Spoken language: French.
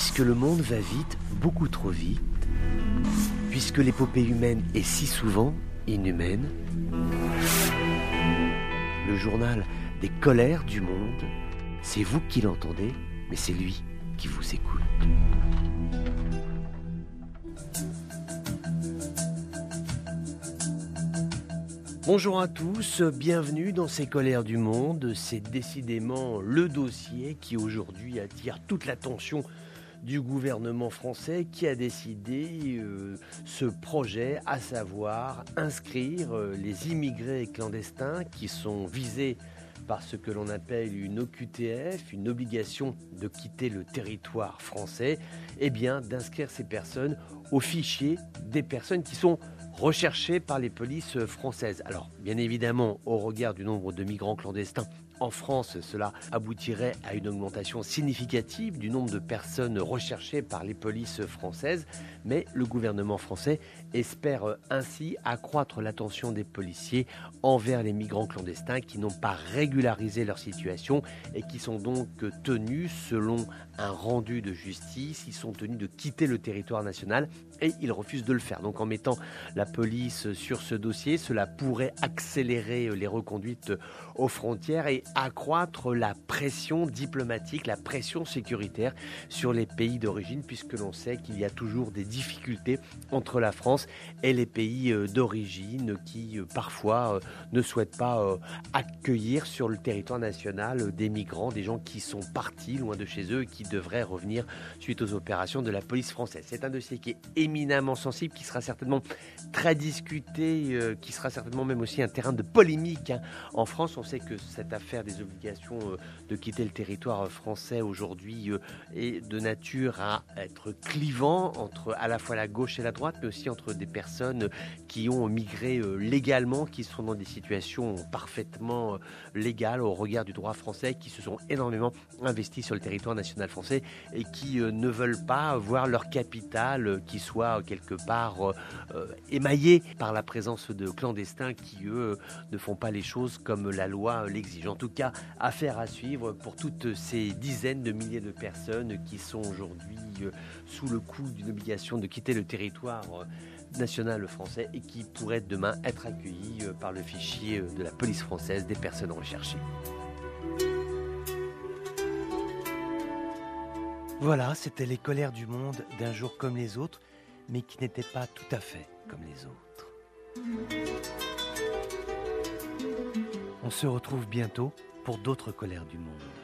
Puisque le monde va vite, beaucoup trop vite, puisque l'épopée humaine est si souvent inhumaine, le journal des colères du monde, c'est vous qui l'entendez, mais c'est lui qui vous écoute. Bonjour à tous, bienvenue dans ces colères du monde. C'est décidément le dossier qui aujourd'hui attire toute l'attention du gouvernement français qui a décidé euh, ce projet, à savoir inscrire euh, les immigrés clandestins qui sont visés par ce que l'on appelle une OQTF, une obligation de quitter le territoire français, eh bien d'inscrire ces personnes au fichier des personnes qui sont recherchées par les polices françaises. Alors, bien évidemment, au regard du nombre de migrants clandestins en France, cela aboutirait à une augmentation significative du nombre de personnes recherchées par les polices françaises, mais le gouvernement français espère ainsi accroître l'attention des policiers envers les migrants clandestins qui n'ont pas régularisé leur situation et qui sont donc tenus, selon un rendu de justice, ils sont tenus de quitter le territoire national et ils refusent de le faire. Donc en mettant la police sur ce dossier, cela pourrait accélérer les reconduites aux frontières et accroître la pression diplomatique, la pression sécuritaire sur les pays d'origine, puisque l'on sait qu'il y a toujours des difficultés entre la France et les pays euh, d'origine qui euh, parfois euh, ne souhaitent pas accueillir sur le territoire national des migrants, des gens qui sont partis loin de chez eux et qui devraient revenir suite aux opérations de la police française. C'est un dossier qui est éminemment sensible, qui sera certainement très discuté, qui sera certainement même aussi un terrain de polémique. Hein. En France, on sait que cette affaire des obligations de quitter le territoire français aujourd'hui est de nature à être clivant entre à la fois la gauche et la droite, mais aussi entre des personnes qui ont migré euh, légalement, qui sont dans des situations parfaitement euh, légales au regard du droit français, qui se sont énormément investis sur le territoire national français et qui euh, ne veulent pas voir leur capital qui soit quelque part émaillé par la présence de clandestins qui, eux, ne font pas les choses comme la loi l'exige. En tout cas, affaire à suivre pour toutes ces dizaines de milliers de personnes qui sont aujourd'hui sous le coup d'une obligation de quitter le territoire national français et qui pourrait demain être accueilli euh, par le fichier euh, de la police française des personnes recherchées. Voilà, c'était les colères du monde d'un jour comme les autres, mais qui n'étaient pas tout à fait comme les autres. On se retrouve bientôt pour d'autres colères du monde.